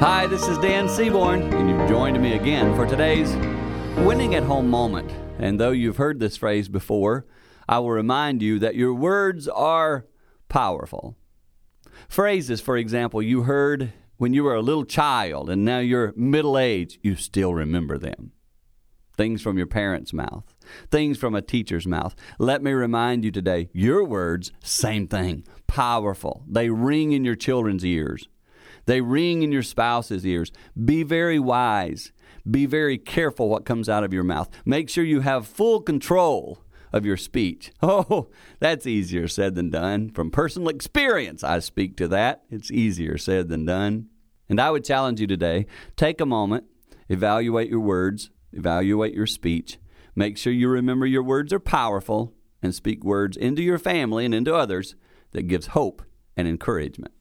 Hi, this is Dan Seaborn, and you've joined me again for today's winning at home moment. And though you've heard this phrase before, I will remind you that your words are powerful. Phrases, for example, you heard when you were a little child and now you're middle aged, you still remember them. Things from your parents' mouth, things from a teacher's mouth. Let me remind you today your words, same thing, powerful. They ring in your children's ears, they ring in your spouse's ears. Be very wise. Be very careful what comes out of your mouth. Make sure you have full control of your speech. Oh, that's easier said than done. From personal experience, I speak to that. It's easier said than done. And I would challenge you today take a moment, evaluate your words, evaluate your speech. Make sure you remember your words are powerful and speak words into your family and into others that gives hope and encouragement.